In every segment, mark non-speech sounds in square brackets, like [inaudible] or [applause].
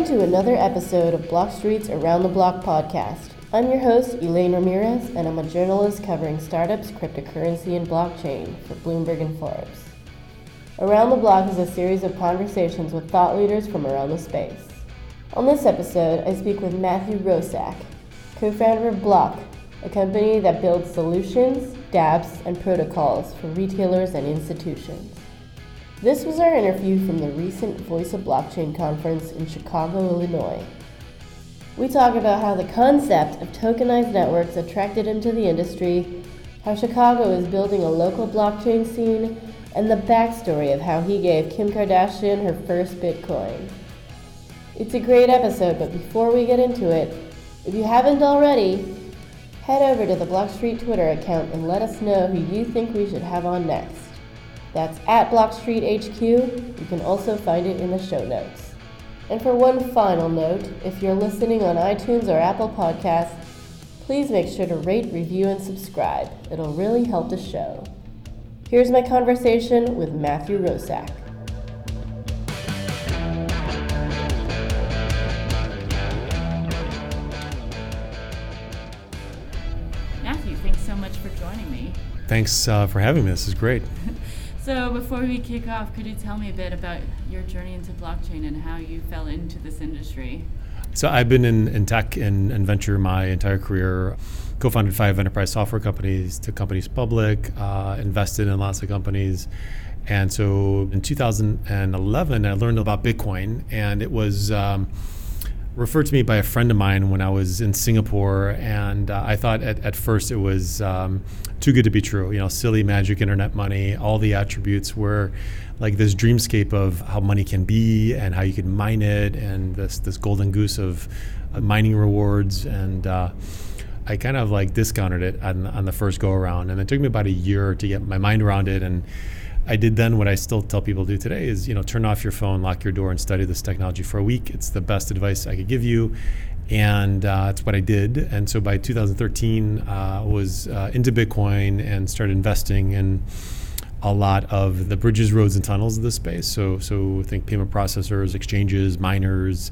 Welcome to another episode of Blockstreet's Around the Block podcast. I'm your host, Elaine Ramirez, and I'm a journalist covering startups, cryptocurrency, and blockchain for Bloomberg and Forbes. Around the Bloq is a series of conversations with thought leaders from around the space. On this episode, I speak with Matthew Roszak, co founder of Block, a company that builds solutions, dApps, and protocols for retailers and institutions. This was our interview from the recent Voice of Blockchain conference in Chicago, Illinois. We talk about how the concept of tokenized networks attracted him to the industry, how Chicago is building a local blockchain scene, and the backstory of how he gave Kim Kardashian her first Bitcoin. It's a great episode, but before we get into it, if you haven't already, head over to the Blockstreet Twitter account and let us know who you think we should have on next. That's at BlockstreetHQ. You can also find it in the show notes. And for one final note, if you're listening on iTunes or Apple Podcasts, please make sure to rate, review, and subscribe. It'll really help the show. Here's my conversation with Matthew Roszak. Matthew, thanks so much for joining me. Thanks uh, for having me. This is great. [laughs] So, before we kick off, could you tell me a bit about your journey into blockchain and how you fell into this industry? So, I've been in, in tech and, and venture my entire career. Co founded five enterprise software companies, took companies public, uh, invested in lots of companies. And so in 2011, I learned about Bitcoin, and it was. Um, referred to me by a friend of mine when I was in Singapore, and uh, I thought at, at first it was um, too good to be true. You know, silly magic internet money, all the attributes were like this dreamscape of how money can be and how you can mine it, and this this golden goose of uh, mining rewards and. Uh, I kind of like discounted it on, on the first go around, and it took me about a year to get my mind around it and I did then what I still tell people to do today is, you know, turn off your phone, lock your door, and study this technology for a week. It's the best advice I could give you. And uh, that's what I did. And so by 2013, I uh, was uh, into Bitcoin and started investing in a lot of the bridges, roads, and tunnels of this space. So, so think payment processors, exchanges, miners,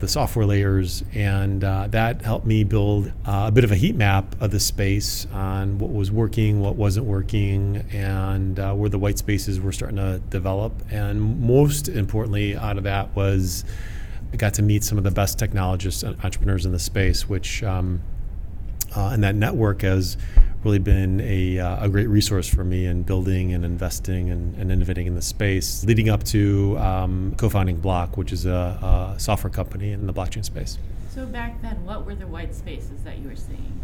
the software layers, and uh, that helped me build uh, a bit of a heat map of the space on what was working, what wasn't working, and uh, where the white spaces were starting to develop. And most importantly, out of that was I got to meet some of the best technologists and entrepreneurs in the space, which um, uh, and that network has really been a, uh, a great resource for me in building and investing and, and innovating in the space, leading up to um, co founding Bloq, which is a, a, software company in the blockchain space. So, back then, what were the white spaces that you were seeing?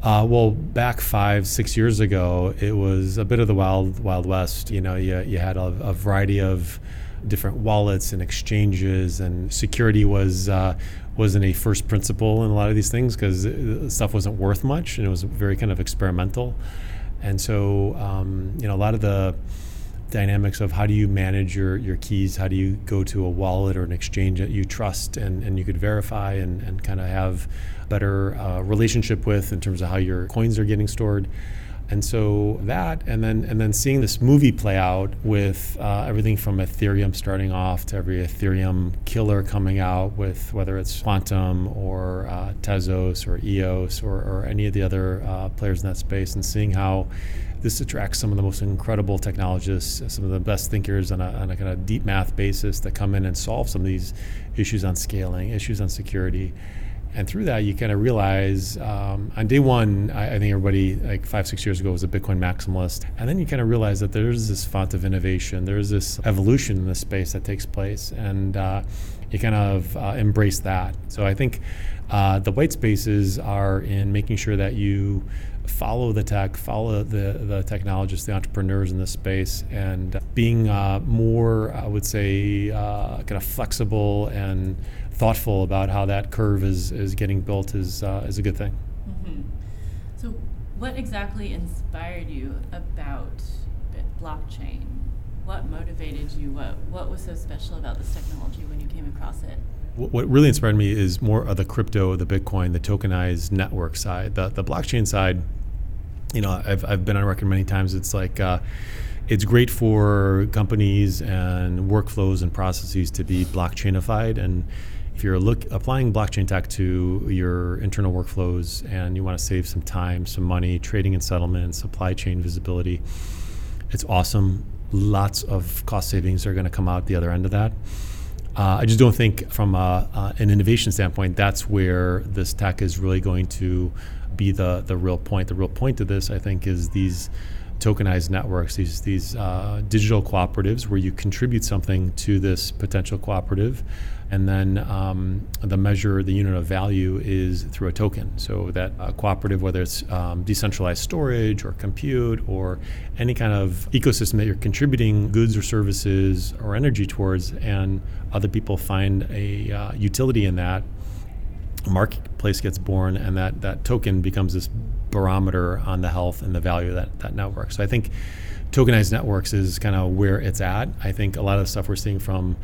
Uh, well, back five, six years ago, it was a bit of the wild, wild west. You know, you, you had a, a variety of different wallets and exchanges, and security was uh, wasn't a first principle in a lot of these things because stuff wasn't worth much and it was very kind of experimental. And so, um, you know, a lot of the dynamics of how do you manage your, your keys, how do you go to a wallet or an exchange that you trust and, and you could verify and, and kind of have better uh, relationship with in terms of how your coins are getting stored. And so that, and then and then seeing this movie play out with uh, everything from Ethereum starting off to every Ethereum killer coming out with whether it's Qtum or uh, Tezos or EOS or, or any of the other uh, players in that space, and seeing how this attracts some of the most incredible technologists, some of the best thinkers on a, on a kind of deep math basis that come in and solve some of these issues on scaling, issues on security. And through that you kind of realize um, on day one I, I, think everybody like five six years ago was a bitcoin maximalist. And then you kind of realize that there's this font of innovation there's this evolution in the space that takes place. And uh, you kind of uh, embrace that so i think uh, the white spaces are in making sure that you follow the tech, follow the, the technologists, the entrepreneurs in this space, and being uh, more, I would say, uh, kind of flexible and thoughtful about how that curve is, is getting built is, uh, is a good thing. Mm-hmm. So, what exactly inspired you about blockchain? What motivated you? What, what was so special about this technology when you came across it? What really inspired me is more of the crypto, the Bitcoin, the tokenized network side. The, the blockchain side, you know, I've, I've been on record many times. It's like, uh, it's great for companies and workflows and processes to be blockchainified and if you're look, applying blockchain tech to your internal workflows and you want to save some time, some money, trading and settlement, supply chain visibility, it's awesome. Lots of cost savings are going to come out the other end of that. Uh, I just don't think, from a, uh, an innovation standpoint, that's where this tech is really going to be the the real point. The real point of this, I think, is these tokenized networks, these these uh, digital cooperatives where you contribute something to this potential cooperative, and then um, the measure, the unit of value is through a token. So that a cooperative, whether it's um, decentralized storage or compute or any kind of ecosystem that you're contributing goods or services or energy towards, and other people find a uh, utility in that marketplace gets born and that, that token becomes this barometer on the health and the value of that, that network. So I think tokenized networks is kind of where it's at. I think a lot of the stuff we're seeing from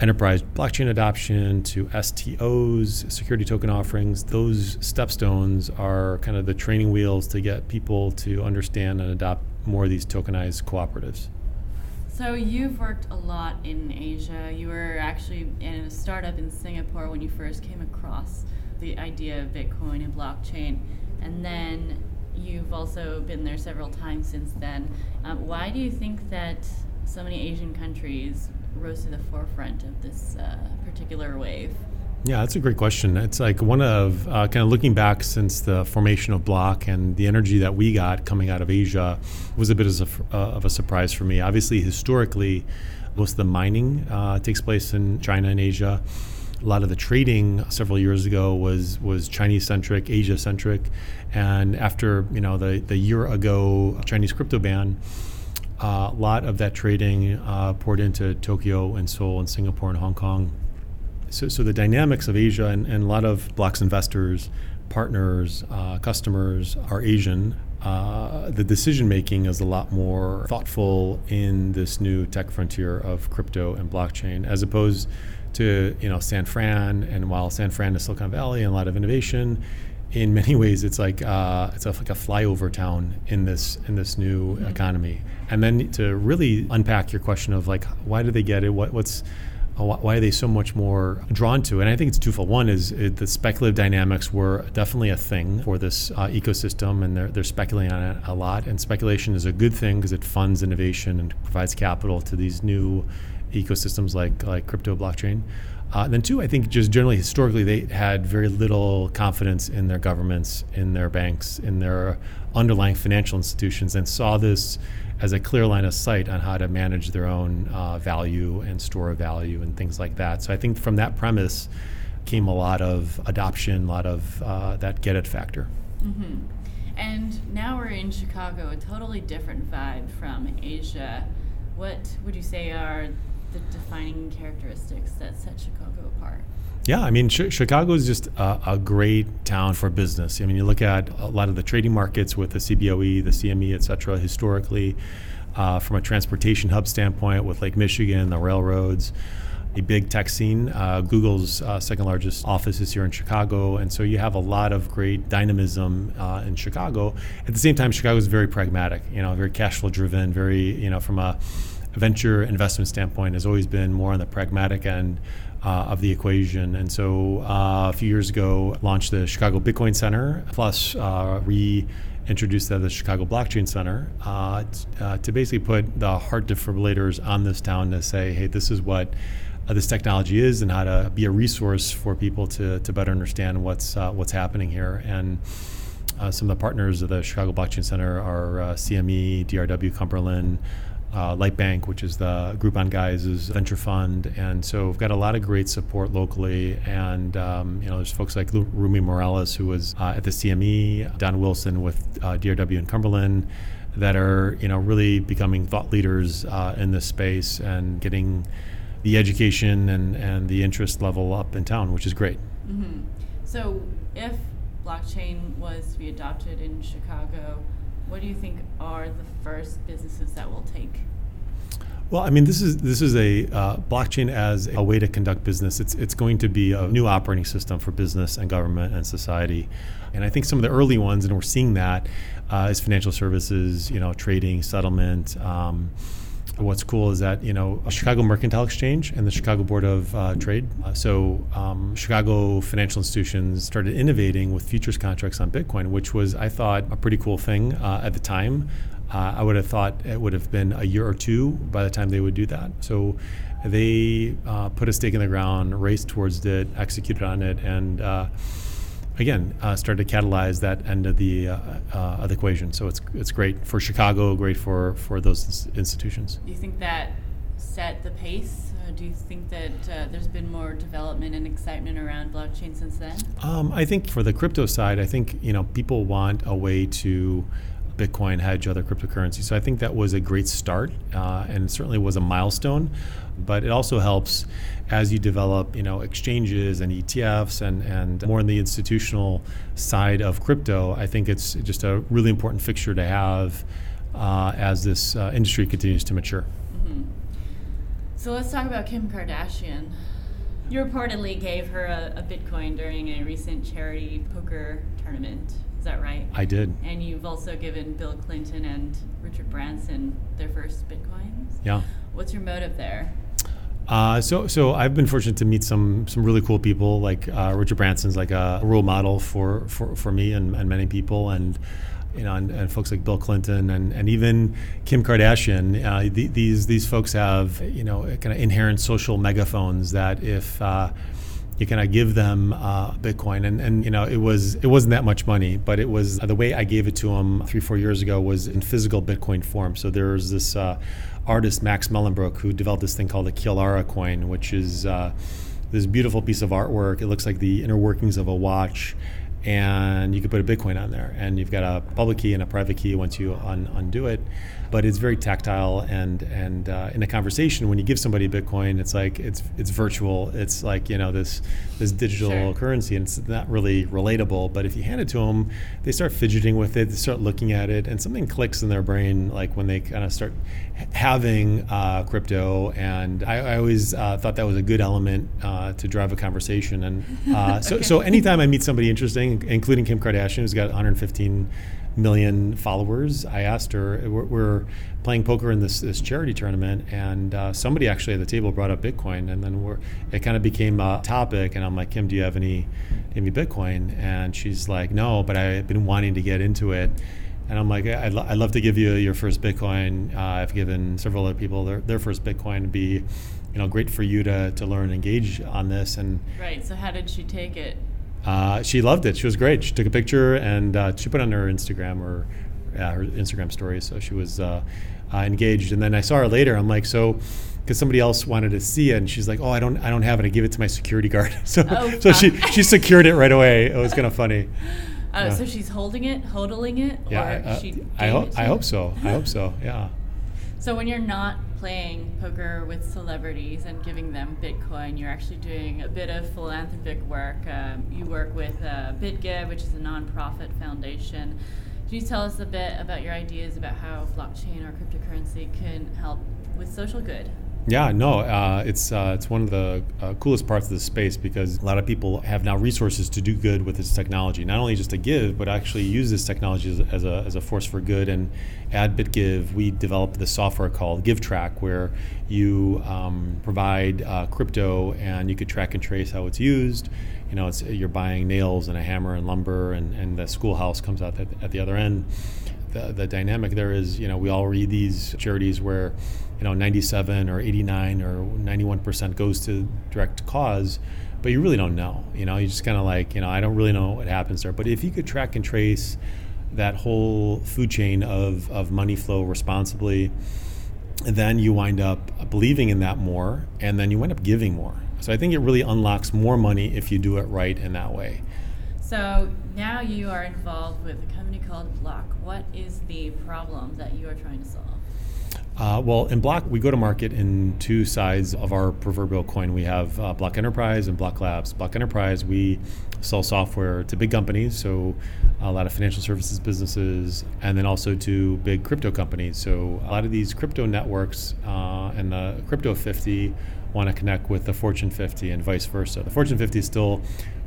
enterprise blockchain adoption to STOs, security token offerings, those stepstones are kind of the training wheels to get people to understand and adopt more of these tokenized cooperatives. So you've worked a lot in Asia. You were actually in a startup in Singapore when you first came across the idea of Bitcoin and blockchain, and then you've also been there several times since then. Um, why do you think that so many Asian countries rose to the forefront of this uh, particular wave? Yeah, that's a great question. It's like one of uh, kind of looking back since the formation of Bloq and the energy that we got coming out of Asia was a bit of a, uh, of a surprise for me. Obviously, historically, most of the mining uh, takes place in China and Asia a lot of the trading several years ago was was Chinese centric, Asia centric, and after you know the the year ago Chinese crypto ban, uh, a lot of that trading uh, poured into Tokyo and Seoul and Singapore and Hong Kong. So, so the dynamics of Asia and, and a lot of Bloq's investors, partners, uh, customers are Asian. Uh, the decision making is a lot more thoughtful in this new tech frontier of crypto and blockchain, as opposed to you know San Fran, and while San Fran is Silicon Valley and a lot of innovation, in many [laughs] ways it's like uh, it's a, like a flyover town in this in this new mm-hmm. economy. And then to really unpack your question of like why do they get it? What what's uh, why are they so much more drawn to it? And I think it's twofold. One is it, the speculative dynamics were definitely a thing for this uh, ecosystem, and they're, they're speculating on it a lot. And speculation is a good thing because it funds innovation and provides capital to these new ecosystems like like crypto blockchain. Uh, and then two, I think just generally historically they had very little confidence in their governments, in their banks, in their underlying financial institutions, and saw this as a clear line of sight on how to manage their own uh, value and store of value and things like that. So I think from that premise came a lot of adoption, a lot of uh, that get it factor. Mm-hmm. And now we're in Chicago, a totally different vibe from Asia. What would you say are the defining characteristics that set Chicago apart? Yeah, I mean, Chicago is just a, a, great town for business. I mean, you look at a lot of the trading markets with the CBOE, the CME, et cetera, historically, uh, from a transportation hub standpoint with Lake Michigan, the railroads, a big tech scene. Uh, Google's uh, second largest office is here in Chicago, and so you have a lot of great dynamism uh, in Chicago. At the same time, Chicago is very pragmatic, you know, very cash flow driven, very, you know, from a venture investment standpoint has always been more on the pragmatic end uh, of the equation. And so uh, a few years ago, launched the Chicago Bitcoin Center, plus uh, reintroduced the Chicago Blockchain Center uh, t- uh, to basically put the heart defibrillators on this town to say, hey, this is what uh, this technology is and how to be a resource for people to, to better understand what's what's happening here. And some of the partners of the Chicago Blockchain Center are CME, DRW Cumberland, uh, Lightbank, which is the Groupon Guys' venture fund, and so we've got a lot of great support locally. And um, you know, there's folks like Rumi Morales, who was uh, at the CME, Don Wilson with uh, DRW in Cumberland, that are you know really becoming thought leaders uh, in this space and getting the education and, and the interest level up in town, which is great. Mm-hmm. So, if blockchain was to be adopted in Chicago, what do you think are the first businesses that will take? Well, I mean, this is this is a uh, blockchain as a way to conduct business. It's it's going to be a new operating system for business and government and society, and I think some of the early ones, and we're seeing that, uh, is financial services, you know, trading, settlement. Um, what's cool is that you know a Chicago Mercantile Exchange and the Chicago Board of uh, Trade. Uh, so um, Chicago financial institutions started innovating with futures contracts on Bitcoin, which was I thought a pretty cool thing uh, at the time. Uh, I would have thought it would have been a year or two by the time they would do that. So they uh, put a stake in the ground, raced towards it, executed on it, and uh, again uh, started to catalyze that end of the uh, uh, of the equation. So it's it's great for Chicago, great for for those institutions. Do you think that set the pace? Uh, do you think that uh, there's been more development and excitement around blockchain since then? Um, I think for the crypto side, I think you know people want a way to Bitcoin hedge other cryptocurrencies. So I think that was a great start, uh, and certainly was a milestone. But it also helps as you develop, you know, exchanges and ETFs and and more in the institutional side of crypto. I think it's just a really important fixture to have uh, as this uh, industry continues to mature. Mm-hmm. So let's talk about Kim Kardashian. You reportedly gave her a, a Bitcoin during a recent charity poker tournament. Is that right? I did. And you've also given Bill Clinton and Richard Branson their first Bitcoins. Yeah. What's your motive there? Uh, so, so I've been fortunate to meet some some really cool people. Like uh, Richard Branson's like a role model for for, for me and, and many people, and you know, and, and, folks like Bill Clinton and, and even Kim Kardashian. Uh, th- these these folks have you know kind of inherent social megaphones that if uh, you kind of give them uh, Bitcoin, and, and you know it was it wasn't that much money, but it was the way I gave it to them three four years ago was in physical Bitcoin form. So there's this uh, artist Max Mullenbrook who developed this thing called the Kialara coin, which is uh, this beautiful piece of artwork. It looks like the inner workings of a watch and you can put a Bitcoin on there. And you've got a public key and a private key once you un- undo it. But it's very tactile, and and uh, in a conversation, when you give somebody Bitcoin, it's like it's it's virtual. It's like you know this this digital sure. currency, and it's not really relatable. But if you hand it to them, they start fidgeting with it. They start looking at it, and something clicks in their brain, like when they kind of start having uh, crypto. And I, I always uh, thought that was a good element uh, to drive a conversation. And uh, so [laughs] okay. so anytime I meet somebody interesting, including Kim Kardashian, who's got 115 million followers. I asked her, we're, we're playing poker in this, this charity tournament, and uh, somebody actually at the table brought up Bitcoin, and then it kind of became a topic. And I'm like, Kim, do you have any, any Bitcoin? And she's like, no, but I've been wanting to get into it. And I'm like, I'd, lo- I'd love to give you your first Bitcoin. Uh, I've given several other people their, their first Bitcoin to be, you know, great for you to, to learn and engage on this. And right. So how did she take it? Uh, she loved it. She was great. She took a picture and uh, she put on her Instagram or uh, her Instagram story. So she was uh, uh, engaged. And then I saw her later. I'm like, so because somebody else wanted to see it, and she's like, "Oh, I don't, I don't have it. I give it to my security guard." [laughs] so, oh, so she she secured it right away. It was kind of funny. [laughs] Uh, yeah. So she's holding it, hodling it, yeah, I, I, hope, I hope so. I hope so. [laughs] Yeah. So when you're not playing poker with celebrities and giving them Bitcoin, you're actually doing a bit of philanthropic work. Um, you work with uh, BitGive, which is a nonprofit foundation. Can you tell us a bit about your ideas about how blockchain or cryptocurrency can help with social good? Yeah, no, uh, it's uh, it's one of the uh, coolest parts of the space because a lot of people have now resources to do good with this technology. Not only just to give, but actually use this technology as, as a, as a force for good. And at BitGive, we developed this software called GiveTrack, where you um, provide uh, crypto and you could track and trace how it's used. You know, it's you're buying nails and a hammer and lumber, and, and the schoolhouse comes out at, at the other end. The, the dynamic there is, you know, we all read these charities where you know 97 or 89 or 91% goes to direct cause but you really don't know you know? You just kind of like you know i don't really know what happens there. But if you could track and trace that whole food chain of, of money flow responsibly then you wind up believing in that more and then you wind up giving more. So i think it really unlocks more money if you do it right in that way. So now you are involved with a company called bloq. What is the problem that you are trying to solve uh, well, in Bloq, we go to market in two sides of our proverbial coin. We have uh, Bloq Enterprise and Bloq Labs. Bloq Enterprise, we sell software to big companies, so a lot of financial services businesses, and then also to big crypto companies. So a lot of these crypto networks uh, and the Crypto 50 want to connect with the Fortune 50 and vice versa. The Fortune 50 is still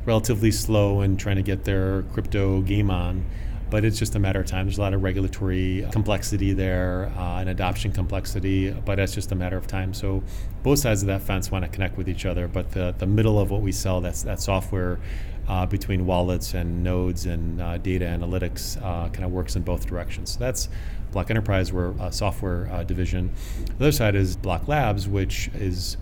relatively slow in trying to get their crypto game on but it's just a matter of time. There's a lot of regulatory complexity there uh, and adoption complexity, but it's just a matter of time. So both sides of that fence want to connect with each other, but the, the middle of what we sell, that's that software uh, between wallets and nodes and uh, data analytics uh, kind of works in both directions. So that's Bloq Enterprise, we're a software uh, division. The other side is Bloq Labs, which is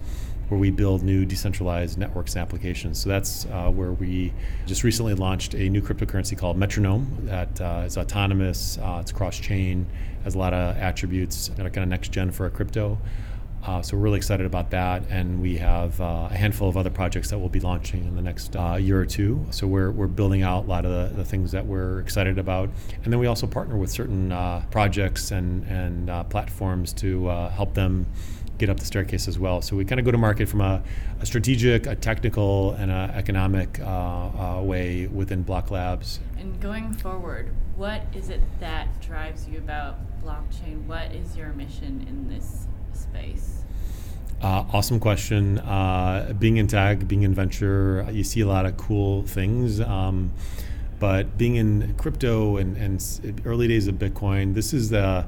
where we build new decentralized networks and applications. So that's uh, where we just recently launched a new cryptocurrency called Metronome that uh, is autonomous, uh, it's cross chain, has a lot of attributes that are kind of next gen for a crypto. Uh, so we're really excited about that, and we have uh, a handful of other projects that we'll be launching in the next uh, year or two. So we're, we're building out a lot of the, the, things that we're excited about, and then we also partner with certain projects and and platforms to help them get up the staircase as well. So we kind of go to market from a, a strategic, a technical, and an economic way within Bloq Labs. And going forward, what is it that drives you about blockchain? What is your mission in this space? Uh, awesome question. Uh, being in tech, being in venture, you see a lot of cool things. Um, but being in crypto and, and early days of Bitcoin, this is the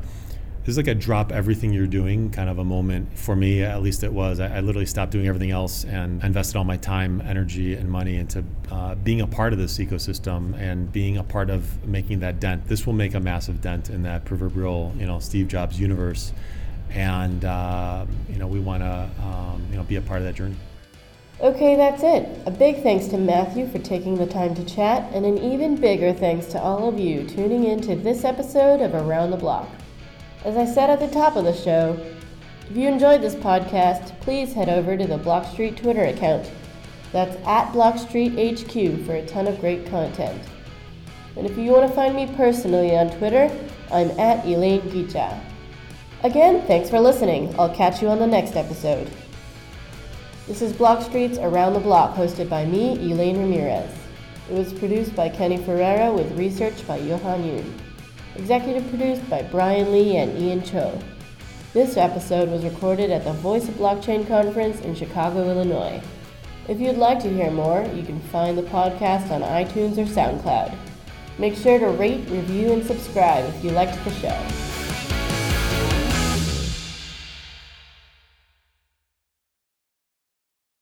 this is like a drop everything you're doing kind of a moment for me. At least it was. I, I literally stopped doing everything else and invested all my time, energy, and money into uh, being a part of this ecosystem and being a part of making that dent. This will make a massive dent in that proverbial, you know, Steve Jobs universe and uh, you know we want to um, you know be a part of that journey. Okay, that's it. A big thanks to Matthew for taking the time to chat, and an even bigger thanks to all of you tuning in to this episode of Around the Block. As I said at the top of the show, if you enjoyed this podcast, please head over to the Blockstreet Twitter account. That's at BlockstreetHQ for a ton of great content. And if you want to find me personally on Twitter, I'm at Elaine Gija. Again, thanks for listening. I'll catch you on the next episode. This is Blockstreet's Around the Block, hosted by me, Elaine Ramirez. It was produced by Kenny Ferreira with research by Johan Yoon. Executive produced by Brian Lee and Ian Cho. This episode was recorded at the Voice of Blockchain conference in Chicago, Illinois. If you'd like to hear more, you can find the podcast on iTunes or SoundCloud. Make sure to rate, review, and subscribe if you liked the show.